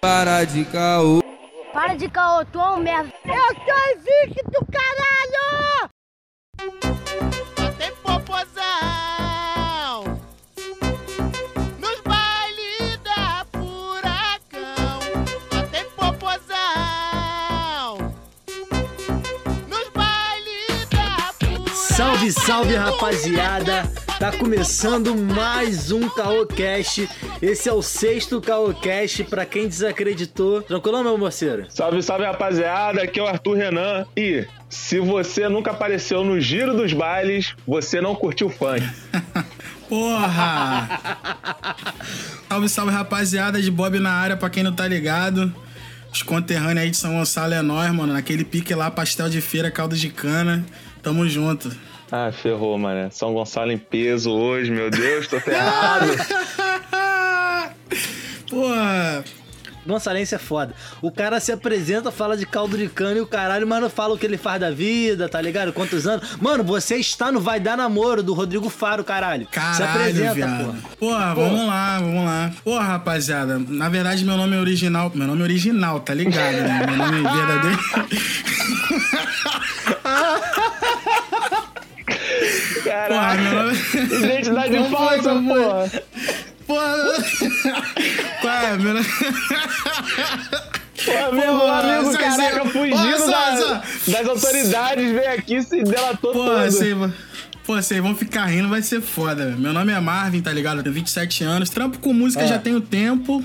Para de caô. Para de caô, tu é um merda. Eu sou invicto, caralho! Só tem popozão Nos bailes da furacão Só tem popozão Nos bailes da furacão Salve, salve rapaziada! Tá começando mais um Caocast. Esse é o sexto Caocast pra quem desacreditou. Tranquilo, meu parceiro? Salve, salve rapaziada, aqui é o Arthur Renan. E se você nunca apareceu no giro dos bailes, você não curtiu funk. Porra! salve, salve rapaziada de Bob na área, pra quem não tá ligado. Os conterrâneos aí de São Gonçalo é nóis, mano. Naquele pique lá, pastel de feira, caldo de cana. Tamo junto. Ah, ferrou, mané. São Gonçalo em peso hoje, meu Deus, tô ferrado. Porra! Gonçalense é foda. O cara se apresenta, fala de caldo de cana e o caralho, mas não fala o que ele faz da vida, tá ligado? Quantos anos. Mano, você está no Vai Dar Namoro do Rodrigo Faro, caralho. Caralho, se apresenta, viado. porra. Porra, vamos lá, vamos lá. Porra, rapaziada, na verdade meu nome é original. Meu nome é original, tá ligado, né? Meu nome é verdadeiro. Porra, Caralho, meu nome. identidade falsa, porra. Porra! É, meu nome? Pô, meu Porra, amigo, caraca, isso- fugindo só- da- das autoridades, veio aqui e se delatou Pô, todo. vocês pô, vocês vão ficar rindo, vai ser foda. Meu nome é Marvin, tá ligado? Eu tenho 27 anos. Trampo com música É. já tenho tempo.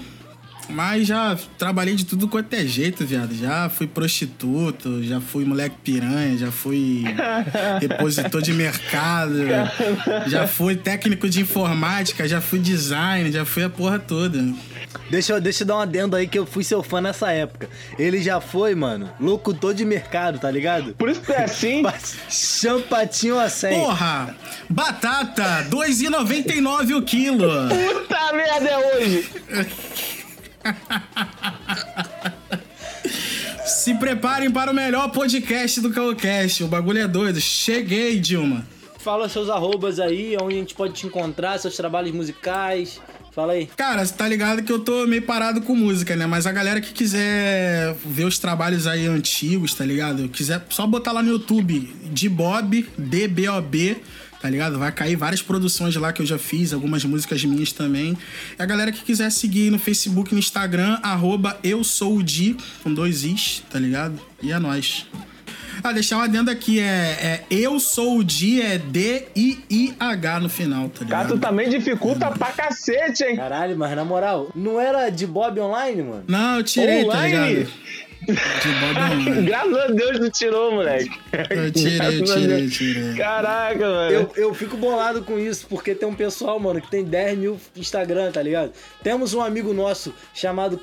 Mas já trabalhei de tudo quanto é jeito, viado. Já fui prostituto, já fui moleque piranha, já fui repositor de mercado, já fui técnico de informática, já fui design, já fui a porra toda. Deixa eu, deixa eu dar um adendo aí que eu fui seu fã nessa época. Ele já foi, mano, locutor de mercado, tá ligado? Por isso que é assim. Champatinho a 100. Porra! Batata, 2,99 o quilo. Puta merda é hoje. Se preparem para o melhor podcast do Calcast. O bagulho é doido. Cheguei, Dilma. Fala seus arrobas aí, onde a gente pode te encontrar, seus trabalhos musicais. Fala aí. Cara, você tá ligado que eu tô meio parado com música, né? Mas a galera que quiser ver os trabalhos aí antigos, tá ligado? Quiser só botar lá no YouTube de Bob, D-B-O-B, tá ligado? Vai cair várias produções lá que eu já fiz, algumas músicas minhas também. E a galera que quiser seguir no Facebook e no Instagram, arroba eu sou o Di, com dois Is, tá ligado? E é nóis. Ah, deixar um adendo aqui, é, é eu sou o Di, é D-I-I-H no final, tá ligado? Cara, tu também dificulta pra cacete, hein? Caralho, mas na moral, não era de Bob online, mano? Não, eu tirei, tá Online? ligado? De Bob Online. Graças a Deus tu tirou, moleque. Eu tirei, eu tirei, tirei. Caraca, mano. Eu, eu fico bolado com isso, porque tem um pessoal, mano, que tem 10 mil Instagram, tá ligado? Temos um amigo nosso chamado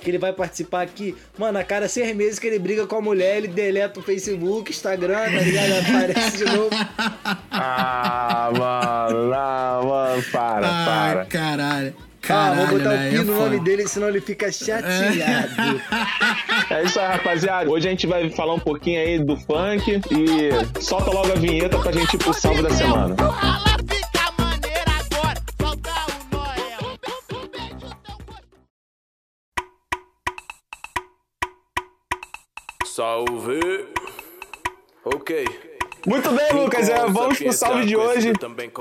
que ele vai participar aqui. Mano, a cada seis meses que ele briga com a mulher, ele deleta o Facebook, Instagram, tá ligado? Aparece de novo. Ah, mano, não, mano, para, Ai, para. caralho. Ah, Caralho, vou botar né? o pi É no nome dele, senão ele fica chateado. É isso aí, rapaziada. Hoje a gente vai falar um pouquinho aí do funk e solta logo a vinheta pra gente ir pro salve da semana. Salve. Ok. Muito bem, Lucas. É, vamos pro salve de hoje.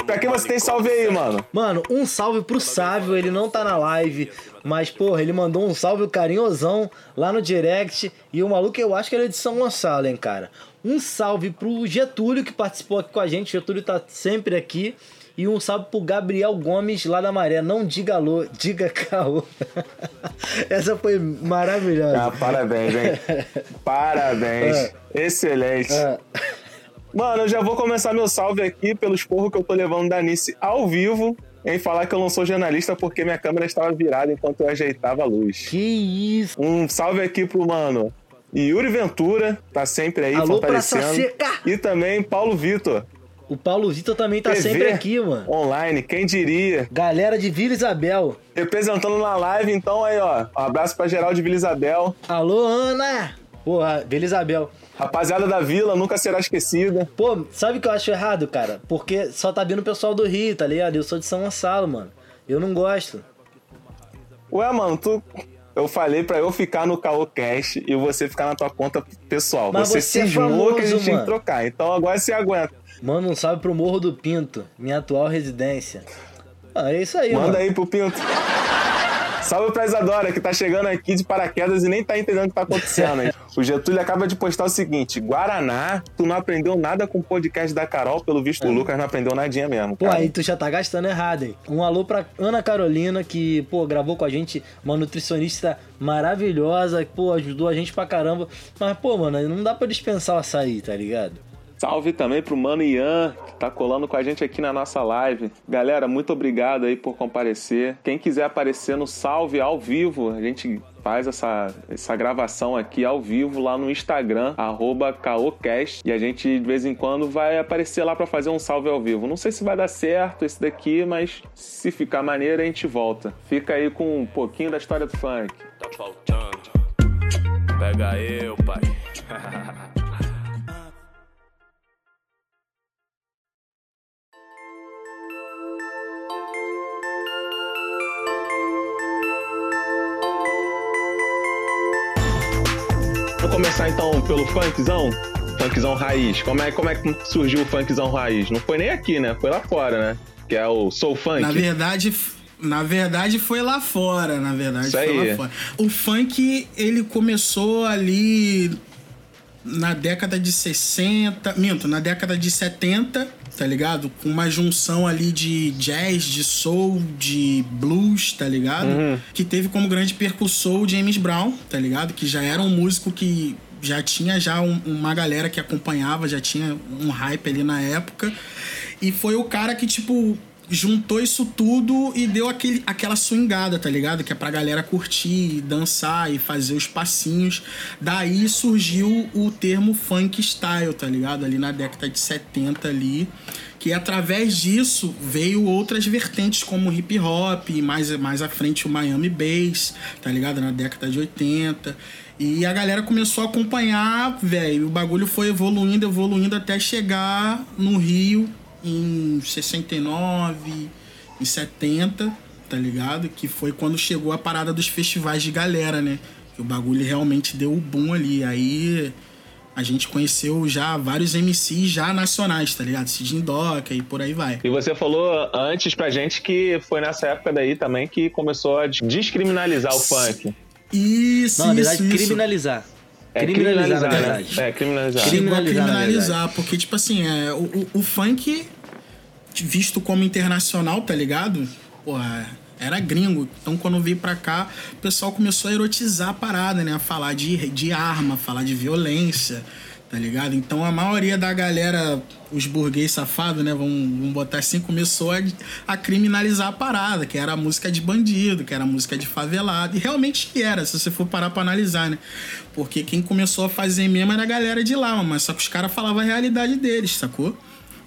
Pra quem você tem salve aí, mano? Mano, um salve pro Sávio, ele não tá na live, mas, porra, ele mandou um salve carinhosão lá no direct. E o maluco, eu acho que ele é de São Gonçalo, hein, cara. Um salve pro Getúlio, que participou aqui com a gente. O Getúlio tá sempre aqui. E um salve pro Gabriel Gomes, lá da Maré. Não diga alô, diga caô. Essa foi maravilhosa. Ah, parabéns, hein? Parabéns. Excelente. Ah, Mano, eu já vou começar meu salve aqui pelo esporro que eu tô levando da Nice ao vivo. Em falar que eu não sou jornalista porque minha câmera estava virada enquanto eu ajeitava a luz. que isso. Um salve aqui pro mano Yuri Ventura, tá sempre aí Alô, fortalecendo. E também Paulo Vitor, O Paulo Vitor também tá TV. sempre aqui, mano. online, quem diria. Galera de Vila Isabel. Representando na live, então aí, ó. Um abraço pra geral de Vila Isabel. Alô, Ana! Porra, Vila Isabel. Rapaziada da Vila, nunca será esquecida. Pô, sabe o que eu acho errado, cara? Porque só tá vindo o pessoal do Rio, tá ligado? Eu sou de São Gonçalo, mano. Eu não gosto. Ué, mano, tu. Eu falei pra eu ficar no Caô Cash e você ficar na tua conta pessoal. Mas você, você é cismou que a famoso, gente tinha mano. que trocar. Então agora você aguenta. Manda um salve pro Morro do Pinto, minha atual residência. Ah, é isso aí, Manda mano. aí pro Pinto. Salve pra Isadora, que tá chegando aqui de paraquedas e nem tá entendendo o que tá acontecendo. hein? O Getúlio acaba de postar o seguinte: Guaraná, tu não aprendeu nada com o podcast da Carol, pelo visto o Lucas não aprendeu nadinha mesmo. Pô, cara. aí tu já tá gastando errado, hein? Um alô pra Ana Carolina, que, pô, gravou com a gente, uma nutricionista maravilhosa, que, pô, ajudou a gente pra caramba. Mas, pô, mano, não dá pra dispensar o açaí, tá ligado? Salve também pro Mano Ian, que tá colando com a gente aqui na nossa live. Galera, muito obrigado aí por comparecer. Quem quiser aparecer no Salve ao vivo, a gente faz essa, essa gravação aqui ao vivo lá no Instagram, caocast, e a gente de vez em quando vai aparecer lá pra fazer um salve ao vivo. Não sei se vai dar certo esse daqui, mas se ficar maneiro a gente volta. Fica aí com um pouquinho da história do funk. Tá faltando. Pega eu, pai. Vamos começar então pelo funkzão? Funkzão raiz. Como é, como é que surgiu o funkzão raiz? Não foi nem aqui, né? Foi lá fora, né? Que é o Soul Funk. Na verdade, na verdade foi lá fora, na verdade Isso foi aí. lá fora. O funk, ele começou ali na década de 60, minto, na década de 70, tá ligado? Com uma junção ali de jazz, de soul, de blues, tá ligado? Que teve como grande percussor o James Brown, tá ligado? Que já era um músico que já tinha já um- uma galera que acompanhava, já tinha um hype ali na época. E foi o cara que, tipo, juntou isso tudo e deu aquele, aquela swingada, tá ligado? Que é pra galera curtir, dançar e fazer os passinhos. Daí surgiu o termo funk style, tá ligado? Ali na década de 70 ali. Que através disso veio outras vertentes como hip hop, e mais, mais à frente o Miami Bass, tá ligado? Na década de 80. E a galera começou a acompanhar, velho. O bagulho foi evoluindo, evoluindo até chegar no Rio em 69, em 70, tá ligado? Que foi quando chegou a parada dos festivais de galera, né? Que o bagulho realmente deu o boom ali. Aí a gente conheceu já vários MCs já nacionais, tá ligado? Cidinho Doca e por aí vai. E você falou antes pra gente que foi nessa época daí também que começou a descriminalizar o funk. Isso, Não, na isso, verdade, isso. criminalizar. É criminalizar, na né? verdade. É, criminalizar. Crime- Chegou a Criminalizar, na criminalizar, porque, tipo assim, é, o, o, o funk, visto como internacional, tá ligado? Porra, era gringo. Então, quando veio pra cá, o pessoal começou a erotizar a parada, né? A falar de, de arma, falar de violência, tá ligado? Então, a maioria da galera, os burguês safados, né? Vamos, vamos botar assim, começou a, a criminalizar a parada, que era a música de bandido, que era a música de favelado. E realmente era, se você for parar pra analisar, né? Porque quem começou a fazer mesmo era a galera de lá, mas só que os caras falavam a realidade deles, sacou?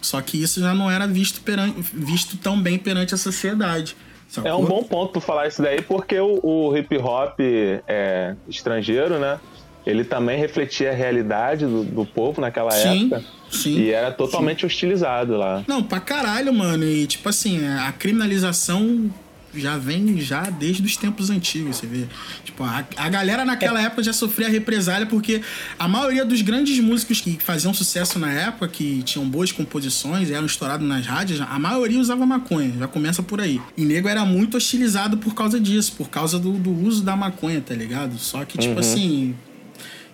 Só que isso já não era visto, peran- visto tão bem perante a sociedade. Sacou? É um bom ponto tu falar isso daí, porque o, o hip hop é, estrangeiro, né? Ele também refletia a realidade do, do povo naquela Sim, época. sim, E era totalmente hostilizado lá. Não, pra caralho, mano. E tipo assim, a criminalização já vem já desde os tempos antigos, você vê. Tipo, a, a galera naquela época já sofria represália porque a maioria dos grandes músicos que faziam sucesso na época, que tinham boas composições, eram estourados nas rádios, a maioria usava maconha, já começa por aí. E nego era muito hostilizado por causa disso, por causa do, do uso da maconha, tá ligado? Só que, tipo assim,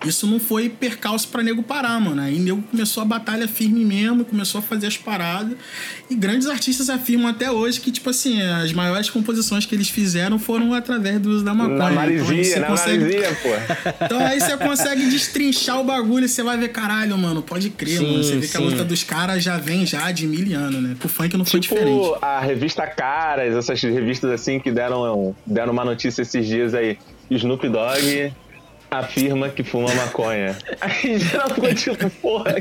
isso não foi percalço pra nego parar, mano. Aí nego começou a batalha firme mesmo, começou a fazer as paradas. E grandes artistas afirmam até hoje que, tipo assim, as maiores composições que eles fizeram foram através do uso da maconha. Na Então, aí Marizia, você na consegue- Marizia, pô. Então aí você consegue destrinchar o bagulho e você vai ver, caralho, mano, pode crer, Sim, mano. Você vê que a sim. luta dos caras já vem já de mil anos, né? O funk não foi Tipo diferente. a revista Caras, essas revistas assim que deram, deram uma notícia esses dias aí. Snoop Dogg afirma que fuma maconha. Aí já ficou tipo, porra.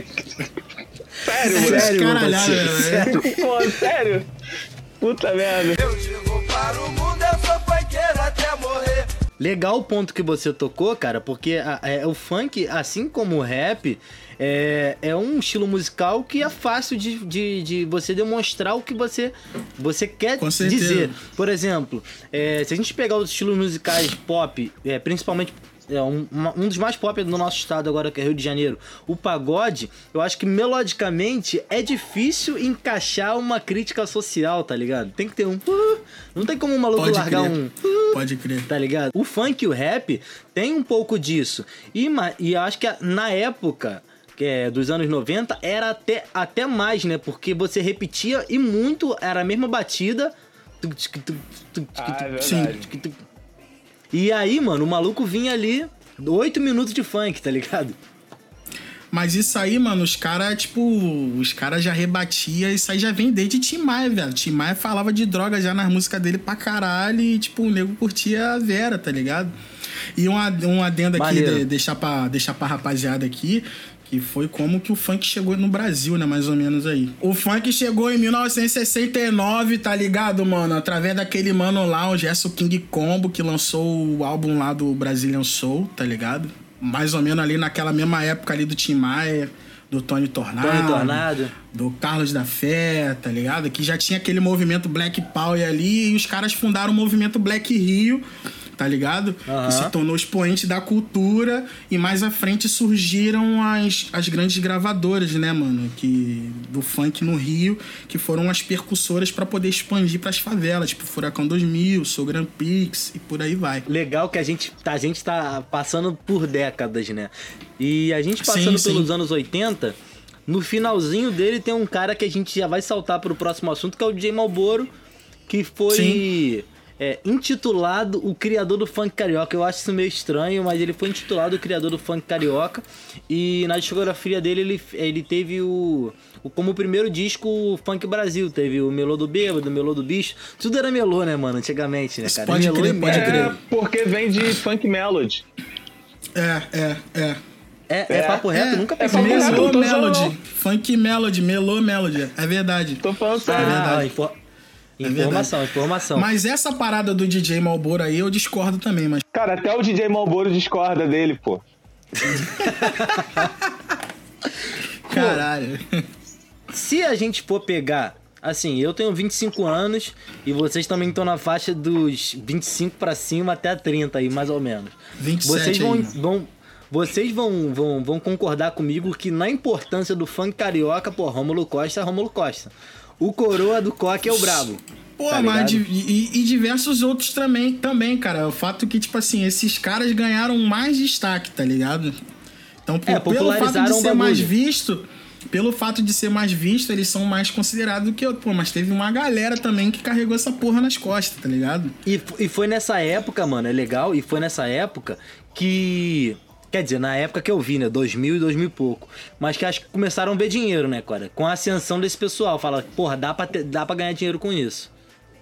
Sério, moleque? Sério, meu Caralhada, né? Pô, sério? Puta merda. Legal o ponto que você tocou, cara, porque a- é, o funk, assim como o rap, é, é um estilo musical que é fácil de, de, de você demonstrar o que você, você quer dizer. Por exemplo, é, se a gente pegar os estilos musicais pop, é, principalmente é, um, uma- um dos mais pop do nosso estado agora, que é Rio de Janeiro, o pagode, eu acho que melodicamente é difícil encaixar uma crítica social, tá ligado? Tem que ter um. uh, Não tem como um maluco Pode largar crer. um. uh, Pode crer. Tá ligado? O funk e o rap tem um pouco disso. E, e eu acho que na época que é, dos anos 90 era até, até mais, né? Porque você repetia e muito, era a mesma batida. Ah, é verdade. tuc. E aí, mano, o maluco vinha ali, 8 minutos de funk, tá ligado? Mas isso aí, mano, os caras, tipo, os caras já rebatiam, isso aí já vem desde Tim Maia, velho. Tim Maia falava de droga já nas músicas dele pra caralho e, tipo, o nego curtia a Vera, tá ligado? E um, um adendo aqui, de- deixar, pra, deixar pra rapaziada aqui, que foi como que o funk chegou no Brasil, né, mais ou menos aí. O funk chegou em 1969, tá ligado, mano? Através daquele mano lá, o Gesso King Combo, que lançou o álbum lá do Brazilian Soul, tá ligado? Mais ou menos ali naquela mesma época ali do Tim Maia, do Tony Tornado. Tony Tornado. Do Carlos da Fé, tá ligado? Que já tinha aquele movimento Black Power ali e os caras fundaram o movimento Black Rio, tá ligado? Aham. Que se tornou expoente da cultura e mais à frente surgiram as, as grandes gravadoras, né, mano? Que, do funk no Rio, que foram as percussoras pra poder expandir pras favelas, tipo Furacão 2000, Sogran Pix e por aí vai. Legal que a gente, tá- a gente tá passando por décadas, né? E a gente passando Sim, sim. pelos anos 80, no finalzinho dele tem um cara que a gente já vai saltar pro próximo assunto, que é o DJ Malboro, que foi Sim. É, intitulado o criador do funk carioca. Eu acho isso meio estranho, mas ele foi intitulado o criador do funk carioca. E na discografia dele, ele, ele teve o, o- como primeiro disco o Funk Brasil. Teve o Melô do Bêbado, o Melô do Bicho. Tudo era melô, né, mano? Antigamente, né, cara? Pode Melô crer, pode crer. É, porque vem de funk melody. É, é, é. É, é papo reto, É, nunca é pensei papo nisso. Melody. Funk Melody, Melô Melody. É verdade. Tô falando sério. Ah, verdade. É informação, informação. Mas essa parada do DJ Malboro aí eu discordo também, mas. Cara, até o DJ Malboro discorda dele, pô. Caralho. Se a gente for pegar, assim, eu tenho 25 anos e vocês também estão na faixa dos 25 pra cima até 30 aí, mais ou menos. 27 Vocês vão, aí. vão vocês vão, vão, vão concordar comigo que na importância do funk carioca, pô, Rômulo Costa é Rômulo Costa. O coroa do coque é o brabo. Pô, tá mas de- e, e diversos outros também, também, cara. O fato que, tipo assim, esses caras ganharam mais destaque, tá ligado? Então, por- É, pelo fato de ser mais visto, pelo fato de ser mais visto, eles são mais considerados do que outro. Pô, mas teve uma galera também que carregou essa porra nas costas, tá ligado? E, e foi nessa época, mano, é legal, e foi nessa época que. Quer dizer, na época que eu vi, né? 2000 e 2000 e pouco. Mas que acho que começaram a ver dinheiro, né, cara? Com a ascensão desse pessoal. Fala, porra, dá pra, ter- dá pra ganhar dinheiro com isso.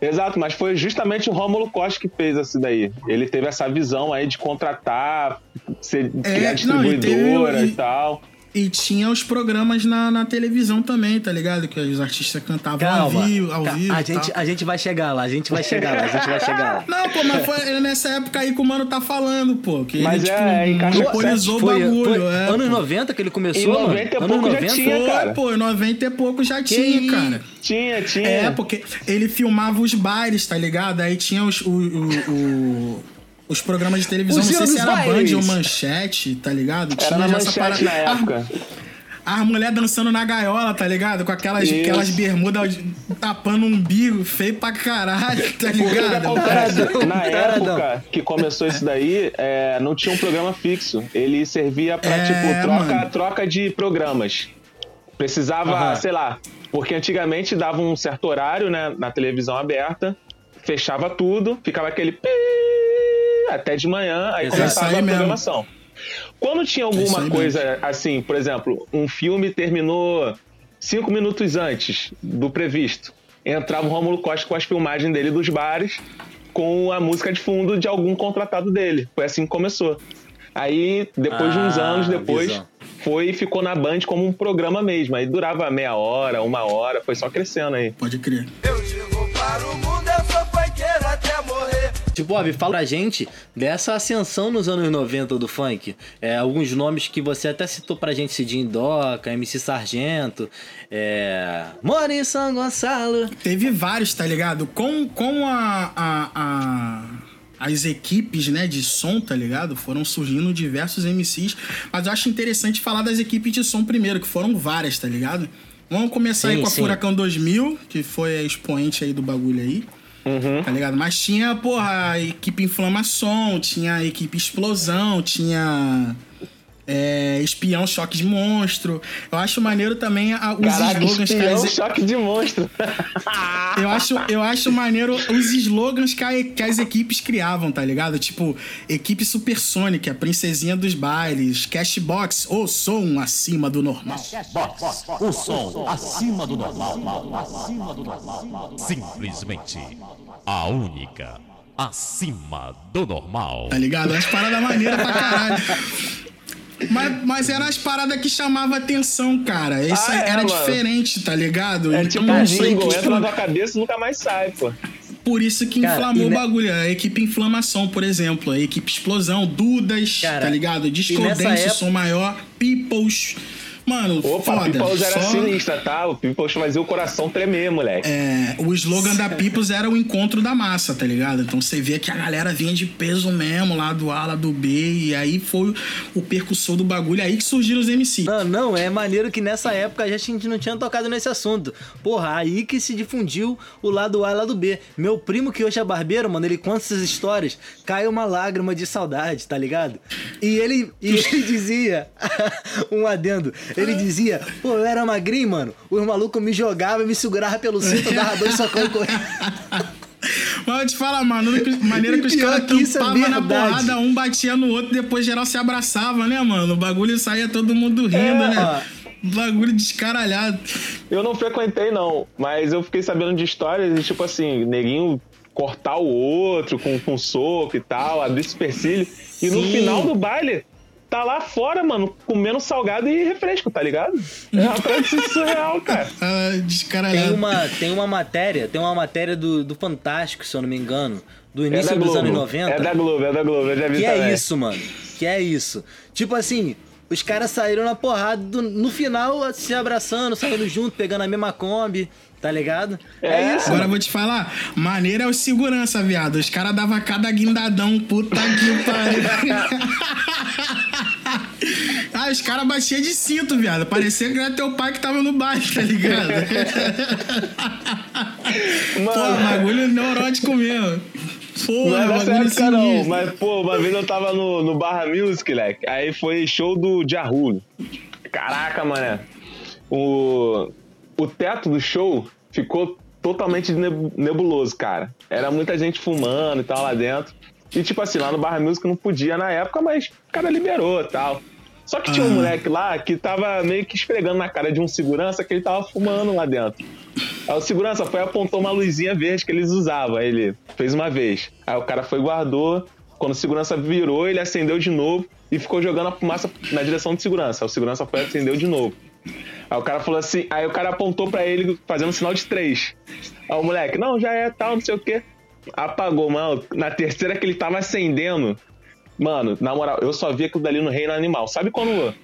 Exato, mas foi justamente o Rômulo Costa que fez isso daí. Ele teve essa visão aí de contratar, ser, É, criar não, e teve- distribuidora e, e- tal. E tinha os programas na, na televisão também, tá ligado? Que os artistas cantavam ao Calma. vivo, ao Ca- vivo. a, gente, a gente vai chegar lá, a gente vai chegar lá, a gente vai chegar lá. Não, pô, mas foi nessa época aí que o mano tá falando, pô. Que Mas ele, é, tipo, monopolizou o Foi, bagulho. foi é, anos pô. 90 que ele começou, Em mano? 90 e anos pouco já 90? tinha, Foi, cara. pô, em 90 e pouco já tinha, isso? cara. Tinha, tinha. É, porque ele filmava os bailes, tá ligado? Aí tinha os, o, o- o- os programas de televisão, não sei se era Bailes. Band ou Manchete, tá ligado? Era tinha na já essa manchete na parada. época. As mulheres dançando na gaiola, tá ligado? Com aquelas, Isso. aquelas bermudas tapando o umbigo, feio pra caralho, tá ligado? acontece? Na época que começou isso daí, é, não tinha um programa fixo. Ele servia pra, É, tipo, troca, mano. troca de programas. Precisava, Aham. sei lá, porque antigamente dava um certo horário, né, na televisão aberta, fechava tudo, ficava aquele pi até de manhã, aí Exato. começava Isso aí a mesmo. programação. Quando tinha Isso alguma coisa assim, por exemplo, um filme terminou cinco minutos antes do previsto, entrava o Rômulo Costa com as filmagens dele dos bares com a música de fundo de algum contratado dele. Foi assim que começou. Aí, depois de uns Ah, anos depois, visão. foi e ficou na Band como um programa mesmo. Aí durava meia hora, uma hora, foi só crescendo aí. Pode crer. Eu te vou para o Tipo, Bob, fala pra gente dessa ascensão nos anos 90 do funk. É, alguns nomes que você até citou pra gente, Cidinho Doca, MC Sargento, é... Mori São Gonçalo. Teve vários, tá ligado? Com, com a, a, a- as equipes, né, de som, tá ligado? Foram surgindo diversos MCs. Mas eu acho interessante falar das equipes de som primeiro, que foram várias, tá ligado? Vamos começar aí Sim, com a sim. Furacão 2000, que foi a expoente aí do bagulho aí. Tá ligado? Mas tinha, porra, a equipe Inflamação, tinha a equipe Explosão, tinha. É, espião Choque de Monstro. Eu acho maneiro também a- os Caraca, slogans que espião, as, choque de monstro. eu acho, eu acho maneiro os slogans que, a- que as equipes criavam, tá ligado? Tipo, equipe Supersonic, a princesinha dos bailes, Cashbox, ou som acima do normal. O som acima do normal. Acima do normal. Simplesmente a única acima do normal. Tá ligado? As paradas maneiras pra caralho. Mas, mas eram as paradas que chamavam atenção, cara. Isso Ah, é, era mano. diferente, tá ligado? É Então, tipo um jingle, que entra na tua cabeça e nunca mais sai, pô. Por isso que Cara, inflamou o ne- bagulho. A equipe Inflamação, por exemplo. A equipe Explosão, Dudas, Cara, tá ligado? Discordência, nessa época- Som Maior, Peoples. Mano, Opa, foda. Peoples era Só- sinistra, tá? O Peoples fazia o coração tremer, moleque. É, o slogan da Peoples era o encontro da massa, tá ligado? Então você vê que a galera vinha de peso mesmo, lá do A, lá do B, e aí foi o percussor do bagulho, aí que surgiram os MC. Não, não, é maneiro que nessa época a gente não tinha tocado nesse assunto. Porra, aí que se difundiu o lado A e o lado B. Meu primo, que hoje é barbeiro, mano, ele conta essas histórias, cai uma lágrima de saudade, tá ligado? E ele, e ele dizia, um adendo, ele dizia, pô, eu era magrinho, mano, os malucos me jogavam e me seguravam pelo cinto, dava dois socão e corria. Mas eu te falar, mano, maneira que os caras é tampavam na verdade. porrada, um batia no outro, depois geral se abraçava, né, mano? O bagulho saía todo mundo rindo, É, né? Bagulho descaralhado. Eu não frequentei, não, mas eu fiquei sabendo de histórias de, tipo assim, neguinho cortar o outro com, com soco e tal, abrir supercílio. E no final do baile, tá lá fora, mano, comendo salgado e refresco, tá ligado? É uma coisa surreal, cara. Ah, descaralhado. Tem uma, tem uma matéria, tem uma matéria do, do Fantástico, se eu não me engano, do É início da dos Globo. anos 90. É da Globo, é da Globo, eu já vi Que também. é isso, mano. Que é isso. Tipo assim, os caras saíram na porrada, do- no final se abraçando, saindo junto, pegando a mesma Kombi, tá ligado? É, É. isso. Agora eu vou te falar, maneira é o segurança, viado. Os caras davam cada guindadão, puta que pariu. ah, os caras batiam de cinto, viado. Parecia que era teu pai que tava no baile, tá ligado? Pô, bagulho neurótico mesmo. Pô, Não é nessa época não, mas pô, uma vez eu tava no, no Barra Music, leque, aí foi show do Jahu. Caraca, mané. O, o teto do show ficou totalmente neb- nebuloso, cara. Era muita gente fumando e tal lá dentro. E tipo assim, lá no Barra Music não podia na época, mas o cara liberou e tal. Só que tinha um Ah. moleque lá que tava meio que esfregando na cara de um segurança que ele tava fumando lá dentro. Aí o segurança foi e apontou uma luzinha verde que eles usavam. Aí ele fez uma vez. Aí o cara foi e guardou. Quando o segurança virou, ele acendeu de novo e ficou jogando a fumaça na direção do segurança. Aí o segurança foi e acendeu de novo. Aí o cara falou assim, aí o cara apontou pra ele fazendo um sinal de três. Aí o moleque, não, já é tal, não sei o quê. Apagou, mano. Na terceira que ele tava acendendo, mano, na moral, eu só vi aquilo dali no reino animal. Sabe quando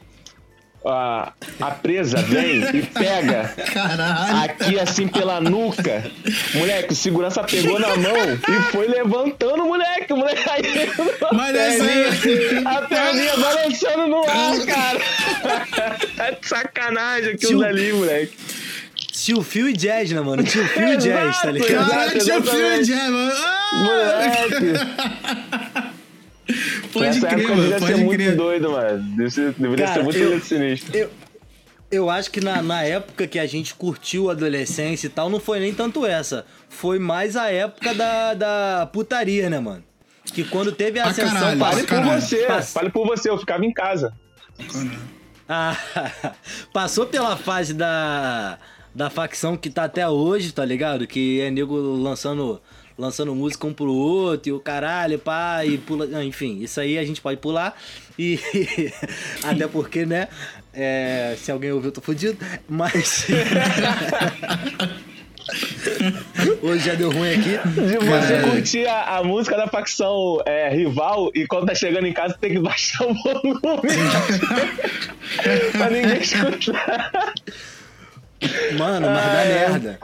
a, a presa vem e pega Caralho. aqui assim pela nuca. Moleque, o segurança pegou na mão e foi levantando o moleque. O moleque caindo. Mas aí- A perninha balançando no ar, cara. Tá de sacanagem aquilo Tio- dali, moleque. Tio Phil e Jazz, né, mano? Tio Phil e Jazz, tá ligado? Caralho, tinha exatamente. filho de mano. Ah, Moleque. Pode Nessa crer, época mano. ser Pode muito crer. doido, mano. Devia ser, deveria Cara, ser muito eu- sinistro. Eu, eu acho que na, na época que a gente curtiu a adolescência e tal, não foi nem tanto essa. Foi mais a época da, da putaria, né, mano? Que quando teve a Pra ascensão... caralho, Fale por você, pass- fale por você, eu ficava em casa. Ah, passou pela fase da, da facção que tá até hoje, tá ligado? Que é nego lançando, lançando música um pro outro e o caralho, pá, e pula. Enfim, isso aí a gente pode pular. E. até porque, né? é, se alguém ouviu, eu tô fudido. Mas. Hoje já deu ruim aqui. De você Cara, curtir a, a música da facção é, rival e quando tá chegando em casa tem que baixar o volume pra ninguém escutar. Mano, mas dá merda.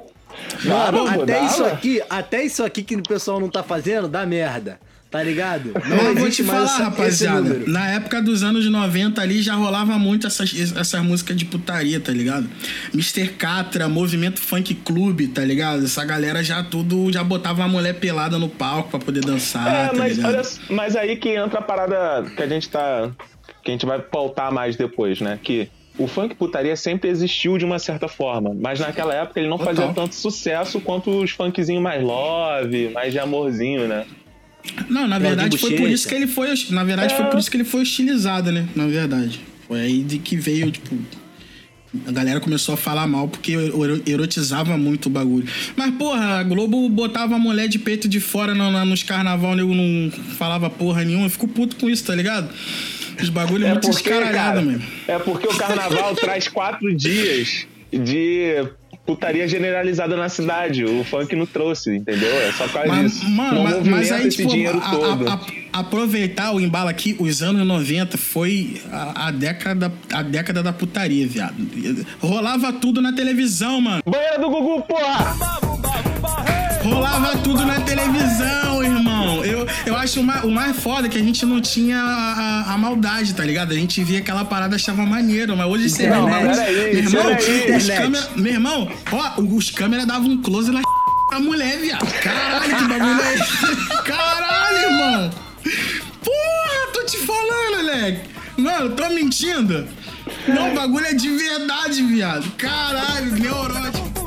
Mano, até isso aqui, até isso aqui que o pessoal não tá fazendo, dá merda. Tá ligado? Não Mas vou existe te falar, essa- rapaziada. Na época dos anos 90 ali já rolava muito essas, essas músicas de putaria, tá ligado? Mr. Catra, Movimento Funk Clube, tá ligado? Essa galera já tudo já botava a mulher pelada no palco pra poder dançar, É, tá mas, ligado? olha, mas aí que entra a parada que a gente tá. que a gente vai pautar mais depois, né? Que o funk putaria sempre existiu de uma certa forma, mas naquela época ele não Total. fazia tanto sucesso quanto os funkzinhos mais love, mais de amorzinho, né? Não, na verdade foi por Bochecha. isso que ele foi, na verdade foi É. por isso que ele foi estilizado, né? Na verdade. Foi aí de que veio, tipo, a galera começou a falar mal porque ero- erotizava muito o bagulho. Mas, porra, a Globo botava a mulher de peito de fora no- na- nos carnaval, nego não falava porra nenhuma. Eu fico puto com isso, tá ligado? Os bagulho é muito descaralhado, mesmo. é porque o carnaval traz quatro dias de putaria generalizada na cidade. O funk não trouxe, entendeu? É só causa Mas, disso. mano, mas, mas aí, tipo, a- a- a- aproveitar o embalo aqui, os anos 90 foi a, a década, a década da putaria, viado. Rolava tudo na televisão, mano. Banheira do Gugu, porra! Rolava tudo na televisão, irmão. Eu, eu acho o mais, o mais foda que a gente não tinha a, a- a maldade, tá ligado? A gente via aquela parada achava maneiro, mas hoje você vê Internet. o bagulho- Peraí, Meu irmão, peraí. os câmera, meu irmão, ó, os câmeras davam um close na da mulher, viado. Caralho, que bagulho é esse? Caralho, irmão. Porra, tô te falando, moleque. Mano, tô mentindo. Não, o bagulho é de verdade, viado. Caralho, neurótico.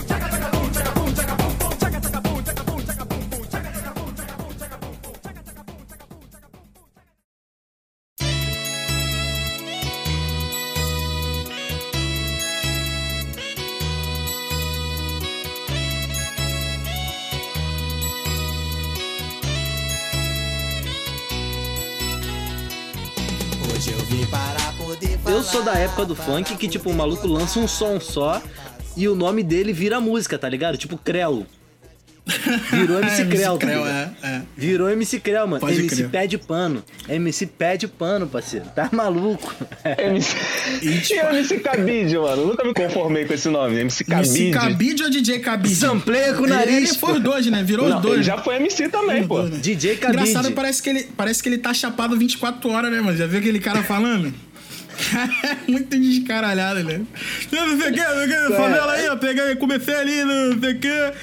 Eu sou da época do funk que, tipo, o maluco lança um som só e o nome dele vira música, tá ligado? Tipo, Crelo. Virou MC É, Creu, tá é, é. Virou MC Creu, mano. Pode MC crer. pé de pano. MC pé de pano, parceiro. Tá maluco? MC... E o MC Cabide, mano. Nunca me conformei com esse nome. MC Cabide. MC Cabide ou DJ Cabide? Sampleia com o nariz, Ele foi os dois, né? Virou Não, os dois. ele já foi MC também, pô. DJ Cabide. Engraçado, parece que, ele, parece que ele tá chapado 24 horas, né, mano? Já viu aquele cara falando? Muito descaralhado, né? Eu não sei o que, não sei o que, favela aí, eu peguei, comecei ali, não sei o que.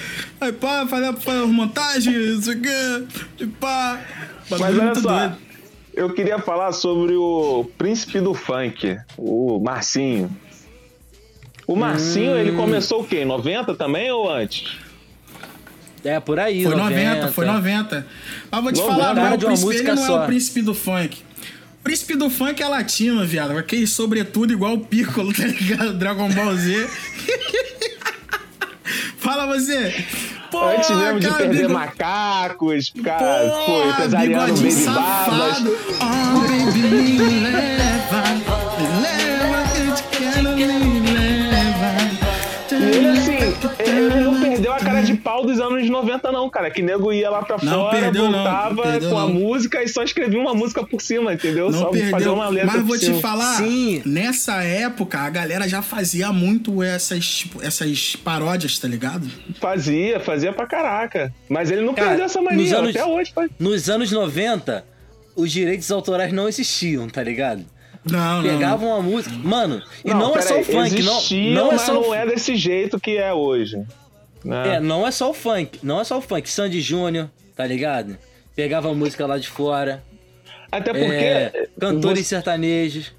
Aí pá, fazer fazer montagem, não sei o que. E pá. Mas olha só, doido. eu queria falar sobre o príncipe do funk, o Marcinho. O Marcinho, ele começou o quê? Em 90 também ou antes? É, por aí, Foi 90, foi 90. Mas vou te 90, falar, de o príncipe, ele música não é só. o príncipe do funk. O príncipe do funk é latino, viado. Aquele sobretudo igual o Piccolo, tá ligado? Dragon Ball Z. Fala você. Pô, Antes mesmo de perder bigo- macacos, cara, pô, Porra, empresariando Baby safado. Oh, baby, leva anos 90, não, cara. Que nego ia lá pra Não fora, perdeu, não. voltava Não perdeu, com a não. música e só escrevia uma música por cima, entendeu? Não só fazer perdeu. uma letra Mas por vou cima. te falar, Sim. nessa época a galera já fazia muito essas, tipo, essas paródias, tá ligado? Fazia, fazia pra caraca. Mas ele não Cara, perdeu essa mania, anos- até hoje faz. Nos anos 90, os direitos autorais não existiam, tá ligado? Não, não. Pegavam a música. Mano, e não, é só o funk, não, existia, não é mas só não é desse jeito que é hoje. Né? É, não é só o funk, não é só o funk. Sandy Júnior, tá ligado? Pegava música lá de fora. Até porque. É, cantores você- sertanejos.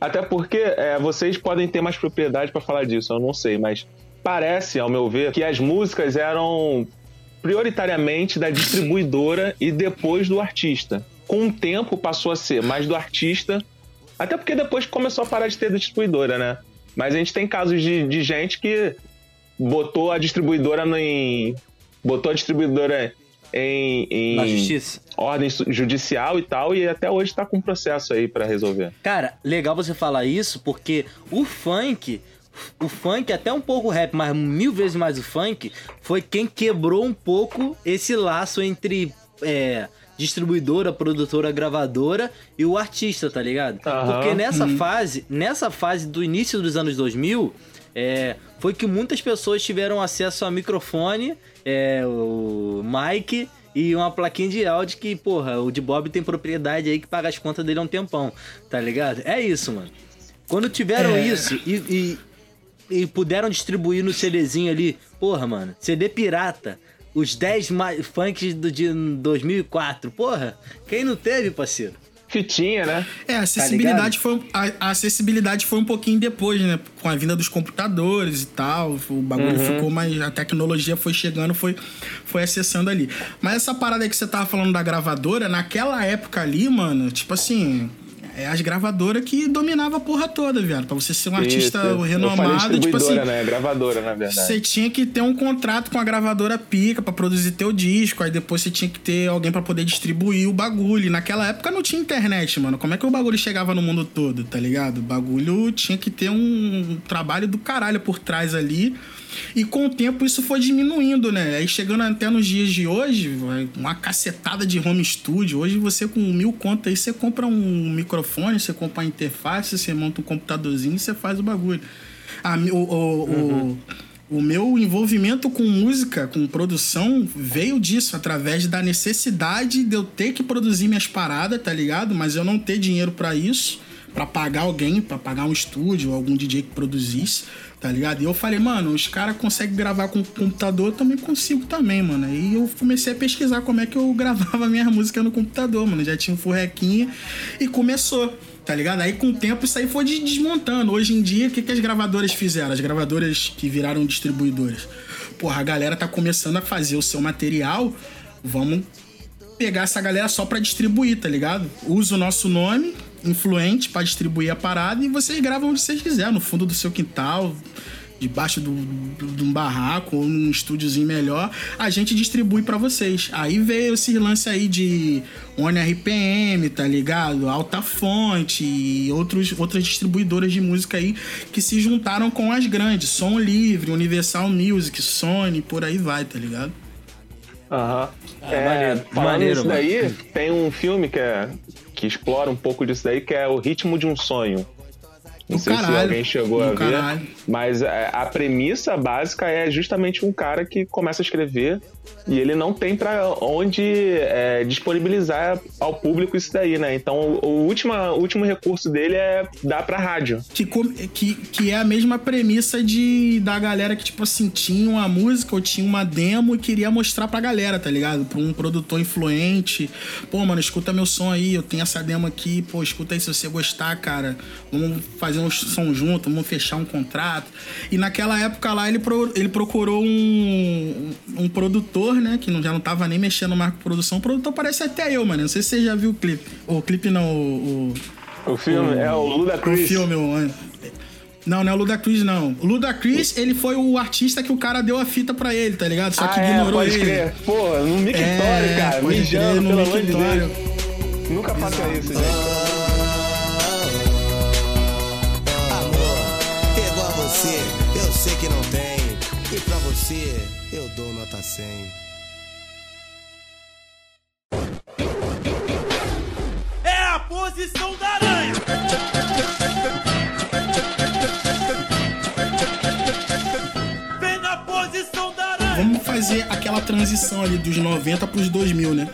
Até porque é, vocês podem ter mais propriedade pra falar disso, eu não sei, mas parece, ao meu ver, que as músicas eram prioritariamente da distribuidora e depois do artista. Com o tempo passou a ser mais do artista, até porque depois começou a parar de ter distribuidora, né? Mas a gente tem casos de, de gente que botou a distribuidora em. botou a distribuidora em, em Na justiça. ordem judicial e tal, e até hoje tá com um processo aí pra resolver. Cara, legal você falar isso porque o funk o funk, até um pouco o rap, mas mil vezes mais o funk, foi quem quebrou um pouco esse laço entre é, distribuidora, produtora, gravadora e o artista, tá ligado? Aham. Porque nessa Uhum. fase, nessa fase do início dos anos 2000, é, foi que muitas pessoas tiveram acesso a microfone, é, o mic e uma plaquinha de áudio que, porra, o de Bob tem propriedade aí que paga as contas dele há um tempão, tá ligado? É isso, mano. Quando tiveram É. isso e, e, e puderam distribuir no CDzinho ali, porra, mano, CD pirata, os 10 mais funks do, de 2004, porra, quem não teve, parceiro? Fitinha, né? É, a Tá acessibilidade, foi, a, a acessibilidade foi um pouquinho depois, né? Com a vinda dos computadores e tal. O bagulho Uhum. ficou mais. A tecnologia foi chegando, foi, foi acessando ali. Mas essa parada aí que você tava falando da gravadora, naquela época ali, mano, tipo assim. É as gravadoras que dominava a porra toda, viado. Pra você ser um artista Isso. Renomado, tipo assim. né? Gravadora, na verdade. Você tinha que ter um contrato com a gravadora pica pra produzir teu disco, aí depois você tinha que ter alguém pra poder distribuir o bagulho. E naquela época não tinha internet, mano. Como é que o bagulho chegava no mundo todo, tá ligado? O bagulho tinha que ter um trabalho do caralho por trás ali. E com o tempo isso foi diminuindo, né? Aí chegando até nos dias de hoje, uma cacetada de home studio. Hoje você com mil contas aí, você compra um microfone, você compra uma interface, você monta um computadorzinho e você faz o bagulho. A o, o, o- o meu envolvimento com música, com produção, veio disso, através da necessidade de eu ter que produzir minhas paradas, tá ligado? Mas eu não ter dinheiro pra isso, pra pagar alguém, pra pagar um estúdio, algum DJ que produzisse, tá ligado? E eu falei, mano, os caras conseguem gravar com computador, eu também consigo também, mano. Aí eu comecei a pesquisar como é que eu gravava minha música no computador, mano. Já tinha um furrequinho e começou. Tá ligado? Aí com o tempo isso aí foi de- desmontando. Hoje em dia, o que, que as gravadoras fizeram? As gravadoras que viraram distribuidoras. Porra, a galera tá começando a fazer o seu material. Vamos pegar essa galera só pra distribuir, tá ligado? Usa o nosso nome, influente, pra distribuir a parada e vocês gravam onde vocês quiserem, no fundo do seu quintal, debaixo do, do- de um barraco ou num estúdiozinho melhor, a gente distribui pra vocês. Aí veio esse lance aí de One RPM, tá ligado? Alta Fonte e outros, outras distribuidoras de música aí que se juntaram com as grandes, Som Livre, Universal Music, Sony, por aí vai, tá ligado? Aham. Ah, é, maneiro, falando maneiro, nisso daí, tem um filme que, é, que explora um pouco disso daí, que é O Ritmo de um Sonho. Não Do sei se caralho, alguém chegou a ver, caralho. mas é, a premissa básica é justamente um cara que começa a escrever e ele não tem pra onde é, disponibilizar ao público isso daí, né? Então o, o último, o último recurso dele é dar pra rádio. Que, que, que é a mesma premissa de da galera que, tipo assim, tinha uma música ou tinha uma demo e queria mostrar pra galera, tá ligado? Pra um produtor influente. Pô, mano, escuta meu som aí, eu tenho essa demo aqui, pô, escuta aí se você gostar, cara. Vamos fazer um som junto, vamos fechar um contrato. E naquela época lá ele, pro- ele procurou um, um produtor, né? Que não, já não tava nem mexendo mais com produção. O produtor parece até eu, mano. Não sei se você já viu o clipe. O clipe não, o- o O filme é o o Ludacris. filme, o... Não, não é o Ludacris, não. O Ludacris, ele foi o artista que o cara deu a fita pra ele, tá ligado? Só que ah, é, ignorou pode ele. crer. Pô, no mictório, É, cara. Mijando, pelo amor de. Deus. Nunca faça isso, gente. Amor, igual a você, eu sei que não tem. E pra você, eu dou nota 100. É a posição da aranha. Vem na posição da aranha. Vamos fazer aquela transição ali dos 90 pros 2000, né?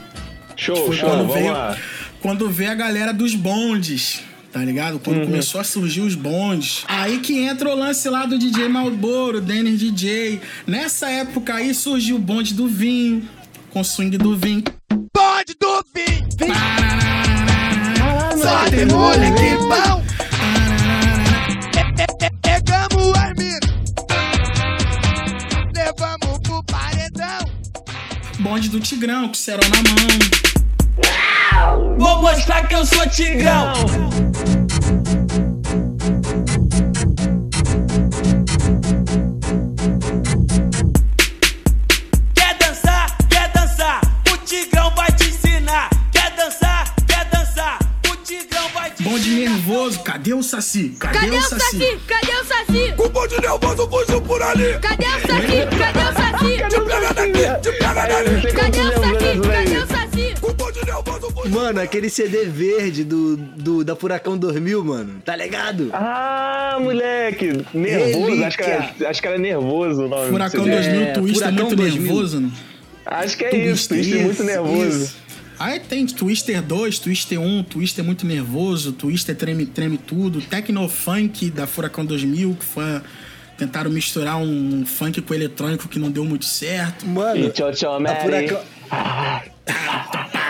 Show, Foi show, quando vamos veio, lá. quando veio a galera dos bondes, tá ligado? Quando Uhum. começou a surgir os bondes. Aí que entra o lance lá do DJ Malboro, Dennis DJ. Nessa época aí surgiu o bonde do vinho, com swing do vinho. Pode do fim. Só tem moleque bom. Pegamos as minas. Levamos pro paredão. bonde do Tigrão, com cerol na mão. Vou mostrar que eu sou tigrão. Quer dançar? Quer dançar? O tigrão vai te ensinar. Quer dançar? Quer dançar? O tigrão vai te Bonde nervoso, cadê o Saci? Cadê, Cadê o o Saci? Cadê o Saci? Com o bonde nervoso fugiu por ali. Cadê o Saci? Cadê o Saci? Te pega daqui, te pega dali. Cadê Mano, aquele CD verde do, do, da Furacão 2000, mano. Tá ligado? Ah, moleque. Nervoso. Acho que, era, acho que era nervoso o nome. Furacão do CD. 2000, É, Twister é Furacão muito 2000. nervoso, não? Acho que é Twister, isso. Twister muito isso, nervoso. isso. Aí tem Twister 2, Twister 1, Twister muito nervoso, Twister treme, treme tudo, Tecnofunk da Furacão 2000, que foi... Tentaram misturar um funk com eletrônico que não deu muito certo. Mano, E tchau, tchau, a Mary. Furacão...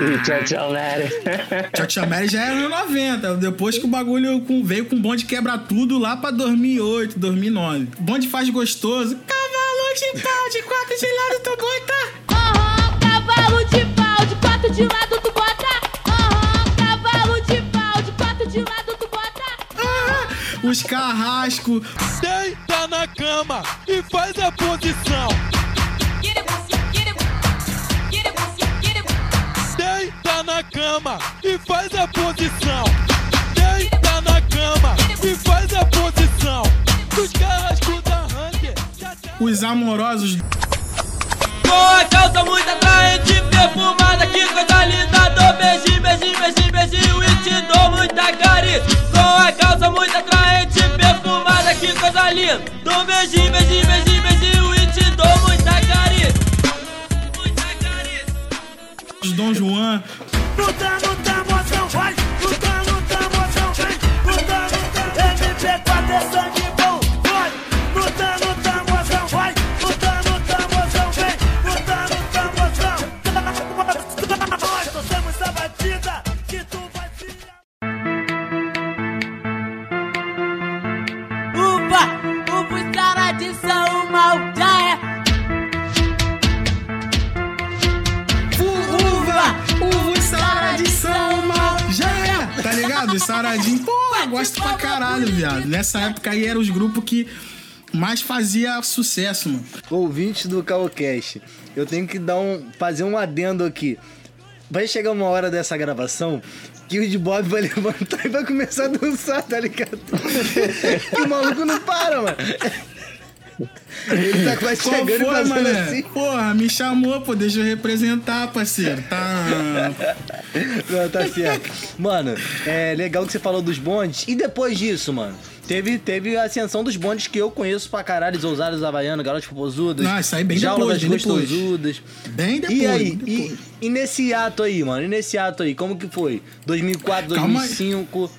E tchau, tchau, Mary. Tchau Tchau Mary já era ano 90, depois que o bagulho veio com o bonde quebra tudo lá pra 2008, 2009. Bonde faz gostoso. Cavalo de pau, de quatro de lado, tu bota. Aham, cavalo de pau, de quatro de lado tu bota. Aham, cavalo de pau, de quatro de lado tu bota. Os carrascos. Deita na cama e faz a posição. Cama e faz a posição. Deita na cama e faz a posição. Dos carrascos da Hunter. Os amorosos. Com a calça muito atraente, perfumada, que coisa linda Dou beijinho, beijinho, beijinho, beijinho e te dou muita carinho Com a calça muito atraente, perfumada, que coisa linda Dou beijinho, beijinho, beijinho, beijinho e te dou muita carinho Muita carinho Os Dom Juan. Desfrutando da não vai. Nessa época aí eram os grupos que mais fazia sucesso, mano. Ouvintes do Calcast, eu tenho que dar um, fazer um adendo aqui. Vai chegar uma hora dessa gravação que o de Bob vai levantar e vai começar a dançar, tá ligado? o maluco não para, mano. Ele tá quase Qual chegando e foi, mané? assim. Porra, me chamou, pô, deixa eu representar, parceiro. Tá. Não, tá certo. Mano, é legal que você falou dos bondes. E depois disso, mano? Teve, teve a ascensão dos bondes que eu conheço pra caralho, os ousados havaianos, garotos popozudas. Não, isso aí bem depois, das bem depois. Bem depois. E aí, e, e nesse ato aí, mano? E nesse ato aí, como que foi? 2004, Calma aí. 2005?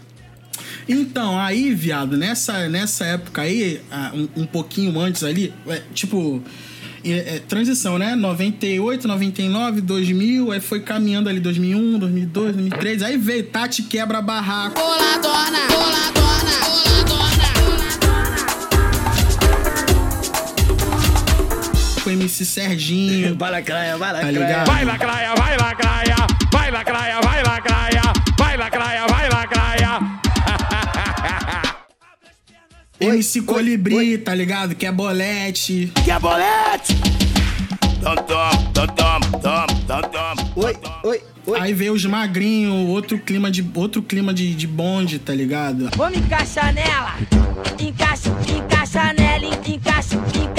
Então, aí, viado, nessa, nessa época aí, ah, um, um pouquinho antes ali, é, tipo, é, é, transição, né? 98, 99, 2000, aí foi caminhando ali 2001, 2002, 2003, aí veio Tati Quebra Barraco. Boladona, boladona, boladona. Com MC Serginho. Vai lacraia, vai Tá lacraia. ligado? Vai lacraia, vai lacraia, vai lacraia, vai lacraia, vai lacraia, vai lacraia. MC Colibri, tá ligado? Que é bolete. Que é bolete? Tom, tom, tom, tom, tom, tom, tom. Oi, oi, oi. Aí veio os magrinhos, outro clima de outro clima de, de bonde, tá ligado? Vamos encaixar nela Encaixa, encaixa nela Encaixa, encaixa nela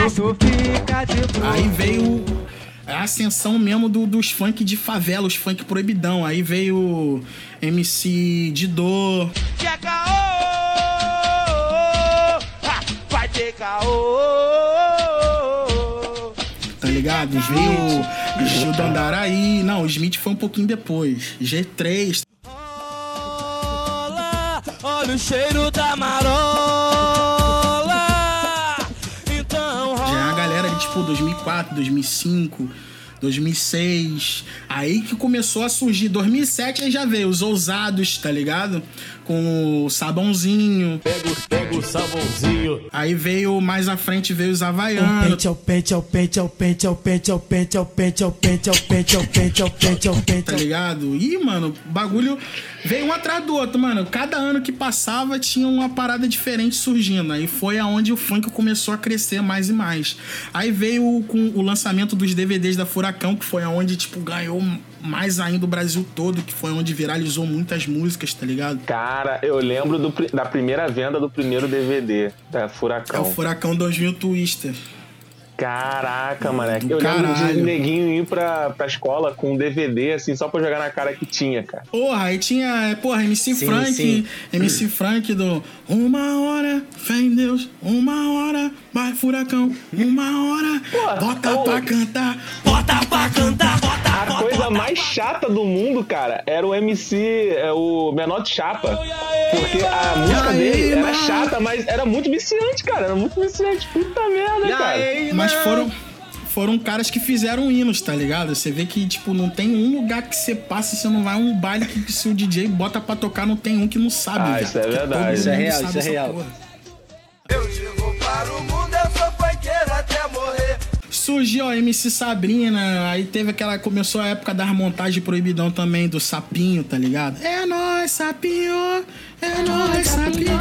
Encaixa, encaixa Aí veio a ascensão mesmo do- dos funk de favela, os funk proibidão. Aí veio MC Didô, Que é caô, vai ter caô. tá ligado? Veio Gil do Andaraí. Não, o Smith foi um pouquinho depois. G3, Olha, olha o cheiro da marola 2004, 2005, 2006. Aí que começou a surgir. 2007 aí já veio os ousados, tá ligado? Com o sabãozinho. Pega, pega o sabãozinho. Aí veio mais à frente veio os havaianos. Pente ao pente ao pente ao pente ao pente ao pente ao pente ao pente ao pente ao pente ao pente ao pente tá ligado? E, mano, bagulho veio um atrás do outro, mano. Cada ano que passava tinha uma parada diferente surgindo. Aí foi aonde o funk começou a crescer mais e mais. Aí veio com o lançamento dos DVDs da Furacão. Furacão, que foi aonde, tipo, ganhou mais ainda o Brasil todo, que foi onde viralizou muitas músicas, tá ligado? Cara, eu lembro do da primeira venda do primeiro DVD da É o Furacão. Furacão 2000 Twister. Caraca, moleque. Do Eu lembro de caralho. um neguinho ir pra, pra escola com um DVD, assim, só pra jogar na cara que tinha, cara. Porra, aí tinha, porra, MC Sim, Frank, sim. MC Frank do Uma hora, fé em Deus, uma hora, vai furacão, uma hora, bota ô. pra cantar, bota pra cantar, bota A coisa mais chata do mundo, cara, era o MC, é, o Menor de Chapa. Porque a música aí, dele era mano? chata, mas era muito viciante, cara. Era muito viciante. Puta merda, E cara. aí, Mas mano? foram, foram caras que fizeram hinos, tá ligado? Você vê que, tipo, não tem um lugar que você passa e você não vai um baile que, se o DJ bota pra tocar, não tem um que não sabe, Ah, velho. isso é verdade. Isso é real, isso é real. porra. Eu digo para o mundo, eu sou funkeiro até morrer. Surgiu a MC Sabrina, aí teve aquela. Começou a época das montagens proibidão também, do sapinho, tá ligado? É nóis, sapinho! É nóis, sapinho!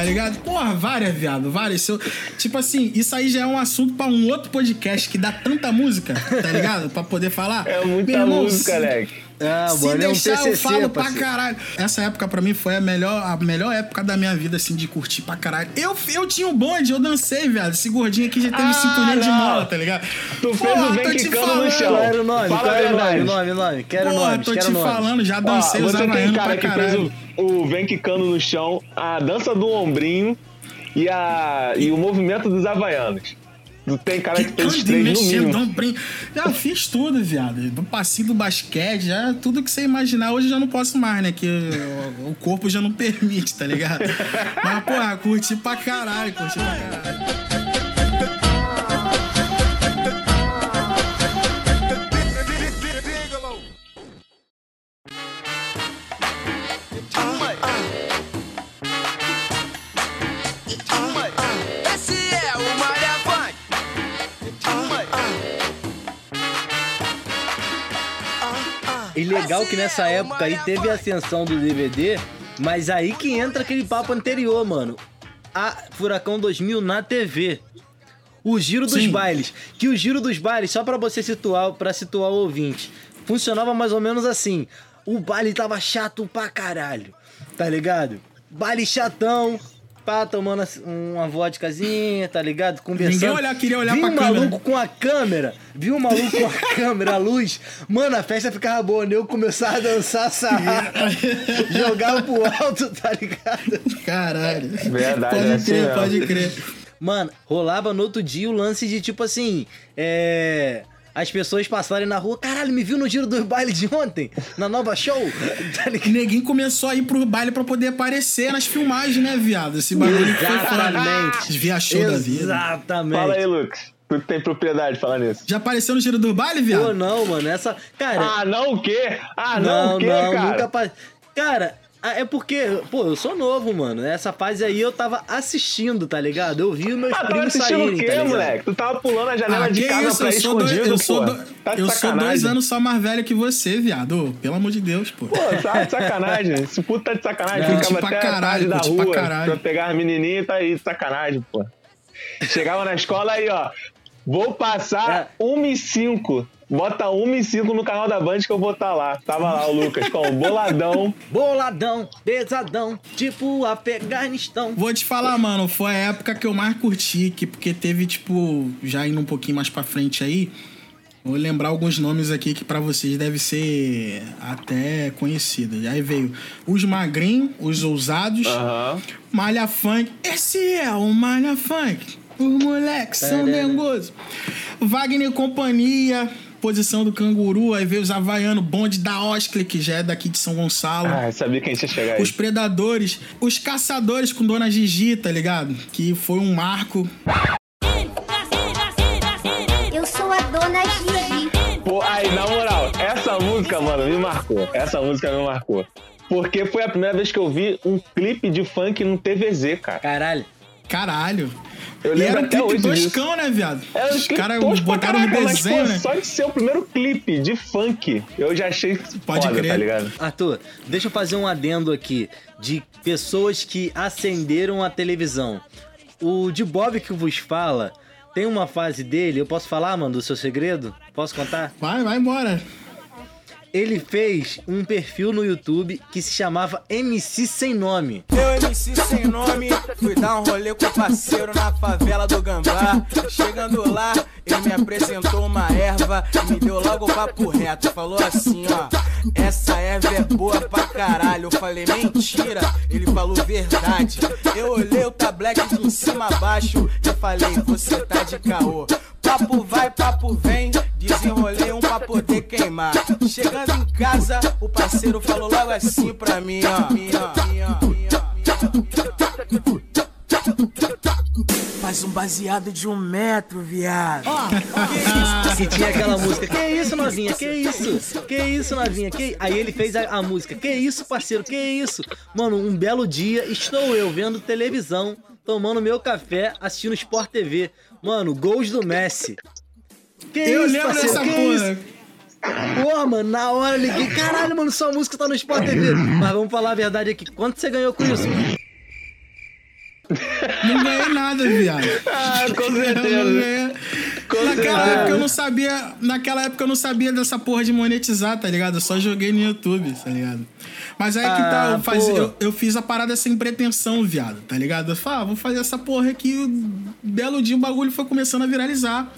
Tá ligado? Porra, várias, viado, várias. Eu- tipo assim, isso aí já é um assunto pra um outro podcast que dá tanta música, tá ligado? Pra poder falar. É muita irmão, música, Leque. Ah, Se mano, é um deixar, eu TCC, falo pra parceiro. caralho. Essa época pra mim foi a melhor, a melhor época da minha vida, assim, de curtir pra caralho. Eu, eu tinha um bonde, eu dancei, viado. Esse gordinho aqui já teve Ah, cinturinha de mola, tá ligado? Tu fez o tô te quicando no chão. Qual era o nome? Fala Qual a era o nome? verdade. Nome, nome. Quero Porra, nome, tô quero te nome. falando, já Ó, dancei os você tem havaianos cara pra que caralho. Fez o, vem quicando no chão, a dança do ombrinho e, a, e o movimento dos havaianos. Tem cara que fez os Ande três no mínimo. brin... Já fiz tudo, viado. Do passinho do basquete, já tudo que você imaginar. Hoje eu já não posso mais, né? Que o, o corpo já não permite, tá ligado? Mas, porra, curti pra caralho, curti pra caralho. Legal que nessa época aí teve a ascensão do DVD, mas aí que entra aquele papo anterior, mano. A Furacão 2000 na TV. O giro dos Sim. bailes. Que o giro dos bailes, só pra você situar, para situar o ouvinte, funcionava mais ou menos assim. O baile tava chato pra caralho, tá ligado? Baile chatão, pá, tomando assim, uma vodkazinha, tá ligado? Conversando. Ninguém olhar- queria olhar Viu pra um câmera. maluco com a câmera, viu um maluco com a câmera, a luz, mano, a festa ficava boa, né? eu começava a dançar, sarrar, jogava pro alto, tá ligado? Caralho. Verdade, é pode assim crer, mesmo. pode crer. Mano, rolava no outro dia o lance de tipo assim, é. As pessoas passarem na rua, caralho, me viu no giro do baile de ontem? Na nova show? Tá? Ninguém começou a ir pro baile pra poder aparecer nas filmagens, né, viado? Esse bagulho que foi. Exatamente. Desvia show da vida. Exatamente. Fala aí, Lucas. Tu tem propriedade de falar nisso. Já apareceu no giro do baile, viado? Pô, não, mano, essa. Cara. Ah, não o quê? Ah, não, não, o quê, não, cara? nunca. Cara, ah, é porque, pô, eu sou novo, mano. Nessa fase aí eu tava assistindo, tá ligado? Eu vi meus Ah, primos assistindo saírem, o quê, tá ligado? moleque? Tu tava pulando a janela Ah, de que casa isso, pra eu sou, dois, escondido, eu, sou, pô. do- Tá eu sou sacanagem. dois anos só mais velho que você, viado. Pelo amor de Deus, pô. Pô, tá de sacanagem. Esse puto tá de sacanagem. Curti Ficava pra até caralho, tarde da pra rua caralho. pra pegar as menininhas e tá aí de sacanagem, pô. Chegava na escola aí, ó. Vou passar É. 1 e 5. Bota 1 e 5 no canal da Band que eu vou estar lá. Tava lá o Lucas com o boladão. Boladão, pesadão, tipo Afeganistão. Vou te falar, mano, foi a época que eu mais curti, que, porque teve, tipo, já indo um pouquinho mais pra frente aí, vou lembrar alguns nomes aqui que pra vocês deve ser até conhecido. Aí veio os magrinhos, os ousados. Malha Funk. Esse é o Malha Funk. Os moleques são dengosos. Wagner e Companhia, posição do canguru. Aí veio os Havaiano, bonde da Oscle, que já é daqui de São Gonçalo. Ah, sabia que a gente ia chegar aí. Os predadores, os caçadores com Dona Gigi, tá ligado? Que foi um marco. Eu sou a dona Gigi. Pô, aí, na moral, essa música, mano, me marcou. Essa música me marcou. Porque foi a primeira vez que eu vi um clipe de funk no TVZ, cara. Caralho. Caralho. Eu e lembro era um até clipe hoje disso. toscão, né, viado? É, Os caras botaram um caraca, mas, desenho, pô, né? Só de ser o primeiro clipe de funk, eu já achei Pode foda, crer. tá ligado? Arthur, deixa eu fazer um adendo aqui de pessoas que acenderam a televisão. O de Bob que vos fala Tem uma fase dele, eu posso falar, mano, do seu segredo? Posso contar? Vai, vai embora. Ele fez um perfil no YouTube que se chamava MC Sem Nome. Eu, MC sem nome, fui dar um rolê com o parceiro na favela do Gambá. Chegando lá, ele me apresentou uma erva e me deu logo o papo reto. Falou assim, ó, essa erva é boa pra caralho. Eu falei, mentira, ele falou verdade. Eu olhei o tablete de cima a baixo e falei, você tá de caô. Papo vai, papo vem, desenrolei um pra poder queimar. Chegando em casa, o parceiro falou logo assim pra mim, ó. Ó, mim, ó, mim, ó. Faz um baseado de um metro, viado. Que tinha aquela música, que isso, novinha, que isso? Que isso, novinha, que... Aí ele fez a, a música, que isso, parceiro, que isso? Mano, um belo dia, estou eu vendo televisão, tomando meu café, assistindo Sport TV. Mano, gols do Messi. Que Eu isso, lembro parceiro, dessa que porra. isso? Porra, mano, na hora eu liguei, caralho, mano, sua música tá no Sport TV. Mas vamos falar a verdade aqui, quanto você ganhou com isso? Não ganhei nada, viado. Ah, com certeza. Com Naquela certeza. época eu não sabia. Naquela época eu não sabia dessa porra de monetizar, tá ligado? Eu só joguei no YouTube, tá ligado? Mas aí que tá, Ah, eu, pô. eu, eu fiz a parada sem pretensão, viado, tá ligado? Eu falei, ah, vou fazer essa porra aqui. Belo dia o bagulho foi começando a viralizar.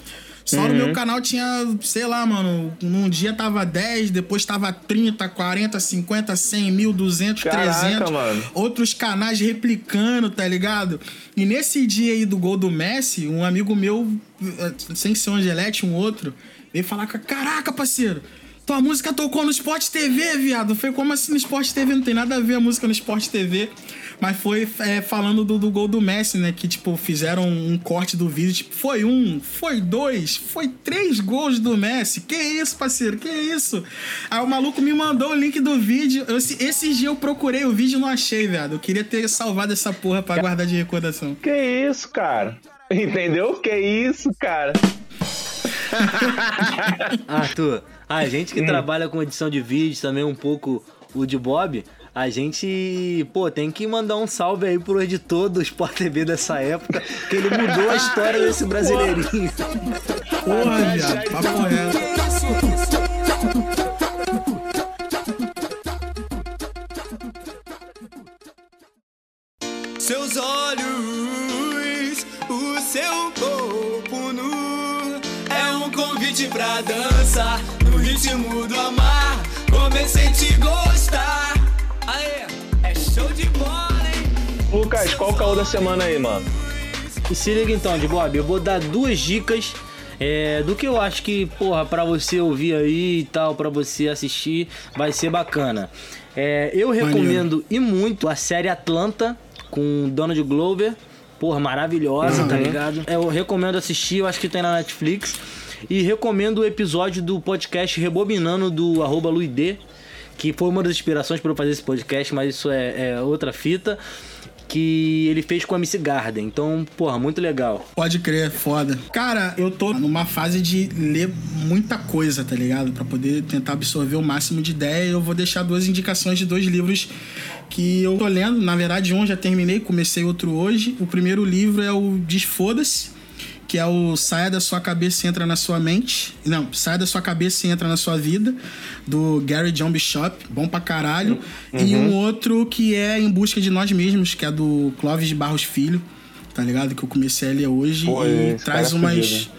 Só no Uhum. meu canal tinha, sei lá, mano, num dia tava 10, depois tava 30, 40, 50, 100, 1.000, 200, Caraca, 300. mano. Outros canais replicando, tá ligado? E nesse dia aí do gol do Messi, um amigo meu, eh, sem ser o Angelete, um outro, veio falar: Caraca, parceiro, tua música tocou no Sport TV, viado. Foi como assim no Sport TV? Não tem nada a ver a música no Sport TV. Mas foi é, falando do, do gol do Messi, né? Que, tipo, fizeram um corte do vídeo. Tipo, foi um, foi dois, foi três gols do Messi. Que isso, parceiro? Que isso? Aí o maluco me mandou o link do vídeo. Eu, esse, esse dia eu procurei o vídeo e não achei, viado. Eu queria ter salvado essa porra pra guardar de recordação. Que isso, cara? Entendeu? Que isso, cara? Arthur, a gente que Hum. trabalha com edição de vídeo, também um pouco o de Bob, a gente, pô, tem que mandar um salve aí pro editor do Sport TV dessa época, que ele mudou a história desse brasileirinho. Porra, viado. Papo reto. Seus olhos, o seu corpo nu é um convite pra dança no ritmo do amar. Comecei a te gostar. Aê, é show de bola, hein? Lucas, qual o caô da semana aí, mano? E se liga então, de Bob, eu vou dar duas dicas é, do que eu acho que, porra, pra você ouvir aí e tal, pra você assistir, vai ser bacana. É, eu recomendo e muito a série Atlanta com Donald Glover. Porra, maravilhosa, tá Uhum. ligado? Eu recomendo assistir, eu acho que tem na Netflix. E recomendo o episódio do podcast Rebobinando do arroba Luidê, que foi uma das inspirações para eu fazer esse podcast, mas isso é, é outra fita. Que ele fez com a MC Garden. Então, porra, muito legal. Pode crer, foda. Cara, eu tô numa fase de ler muita coisa, tá ligado? Pra poder tentar absorver o máximo de ideia. Eu vou deixar duas indicações de dois livros que eu tô lendo. Na verdade, um já terminei, comecei outro hoje. O primeiro livro é o Desfoda-se, que é o Saia da Sua Cabeça e Entra na Sua Mente. Não, Saia da Sua Cabeça e Entra na Sua Vida, do Gary John Bishop. Bom pra caralho. E Uhum. um outro que é Em Busca de Nós Mesmos, que é do Clóvis de Barros Filho, tá ligado? Que eu comecei a ler hoje. Pô, e traz é umas. fudido, hein?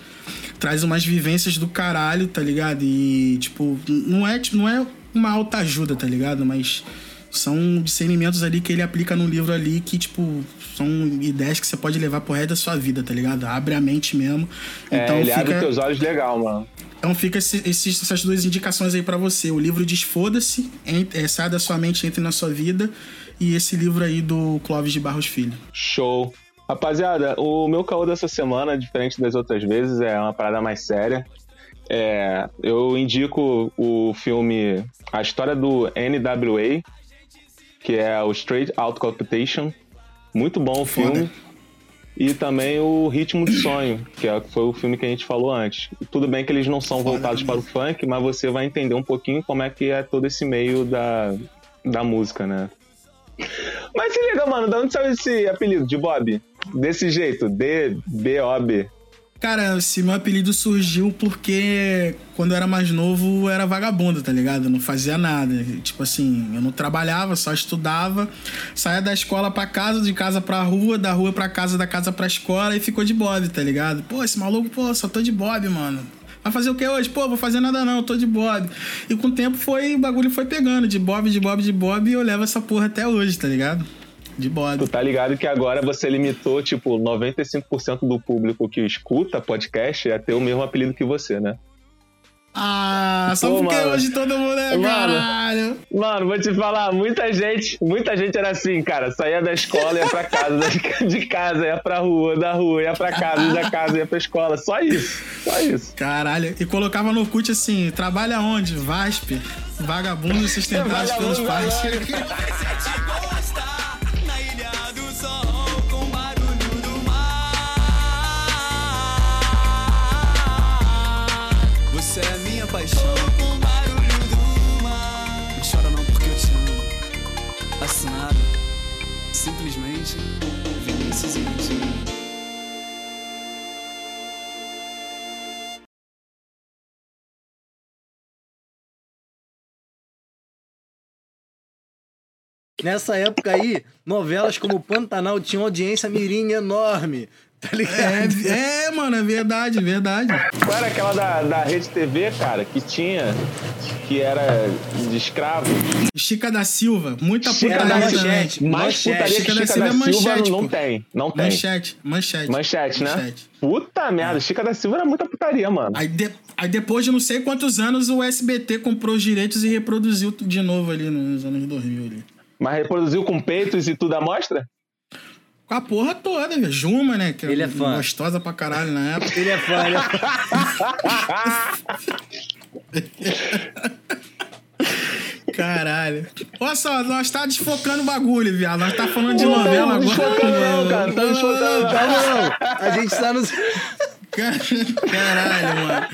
Traz umas vivências do caralho, tá ligado? E, tipo, não é, tipo, não é uma alta ajuda, tá ligado? Mas são discernimentos ali que ele aplica no livro ali que, tipo, são ideias que você pode levar pro resto da sua vida, tá ligado? Abre a mente mesmo. Então é, ele fica, abre teus olhos legal, mano. então fica esse- esses- essas duas indicações aí pra você. O livro Desfoda-se, é, Sai da Sua Mente, Entre na Sua Vida. E esse livro aí do Clóvis de Barros Filho. Show. Rapaziada, o meu caô dessa semana, diferente das outras vezes, é uma parada mais séria. É, eu indico o filme A História do NWA, que é o Straight Out Competition. Muito bom o filme. E também o Ritmo de Sonho, que é- foi o filme que a gente falou antes. Tudo bem que eles não são voltados para o funk, mas você vai entender um pouquinho como é que é todo esse meio da, da música, né? Mas se liga, mano, de onde saiu esse apelido de Bob? Desse jeito, D-B-O-B. Cara, esse meu apelido surgiu porque quando eu era mais novo eu era vagabundo, tá ligado? Eu não fazia nada. Tipo assim, eu não trabalhava, só estudava, saía da escola pra casa, de casa pra rua, da rua pra casa, da casa pra escola e ficou de bob, tá ligado? Pô, esse maluco, pô, só tô de bob, mano. Vai fazer o que hoje? Pô, vou fazer nada não, tô de bob. E com o tempo foi, o bagulho foi pegando, de bob, de bob, de bob, e eu levo essa porra até hoje, tá ligado? De bob. Tu tá ligado que agora você limitou, tipo, 95% do público que escuta podcast a ter o mesmo apelido que você, né? Ah, só Pô, porque mano. hoje todo mundo é Mano, caralho. Mano, vou te falar, muita gente, muita gente era assim, cara, saía da escola, ia pra casa, de casa, ia pra rua, da rua, ia pra casa, da casa, ia pra escola, só isso, só isso. Caralho, e colocava no CUT assim, trabalha onde? VASP, vagabundo sustentados pelos pais. Nessa época aí, novelas como Pantanal tinham audiência mirim enorme. Tá ligado? É, é, mano, é verdade, verdade. Qual era aquela da, da Rede TV, cara, que tinha, que era de escravo? Chica da Silva, muita Chica putaria da também. Manchete. Mais putaria que Chica da Silva não tem, não tem. Manchete, manchete. Manchete, né? Manchete. Puta merda, Chica da Silva era muita putaria, mano. Aí, de- aí depois de não sei quantos anos o SBT comprou os direitos e reproduziu de novo ali nos anos 2000 ali. Mas reproduziu com peitos e tudo à mostra? Com a porra toda, velho. Juma, né? Que Ele é fã. Gostosa pra caralho na época. Ele é fã, ele é fã. Caralho. Olha só, nós tá desfocando o bagulho, viado. Nós tá falando de Não, novela não, agora. desfocando não, cara. Não, Não, não, não, não. Calma, não. A gente tá nos. Caralho, mano.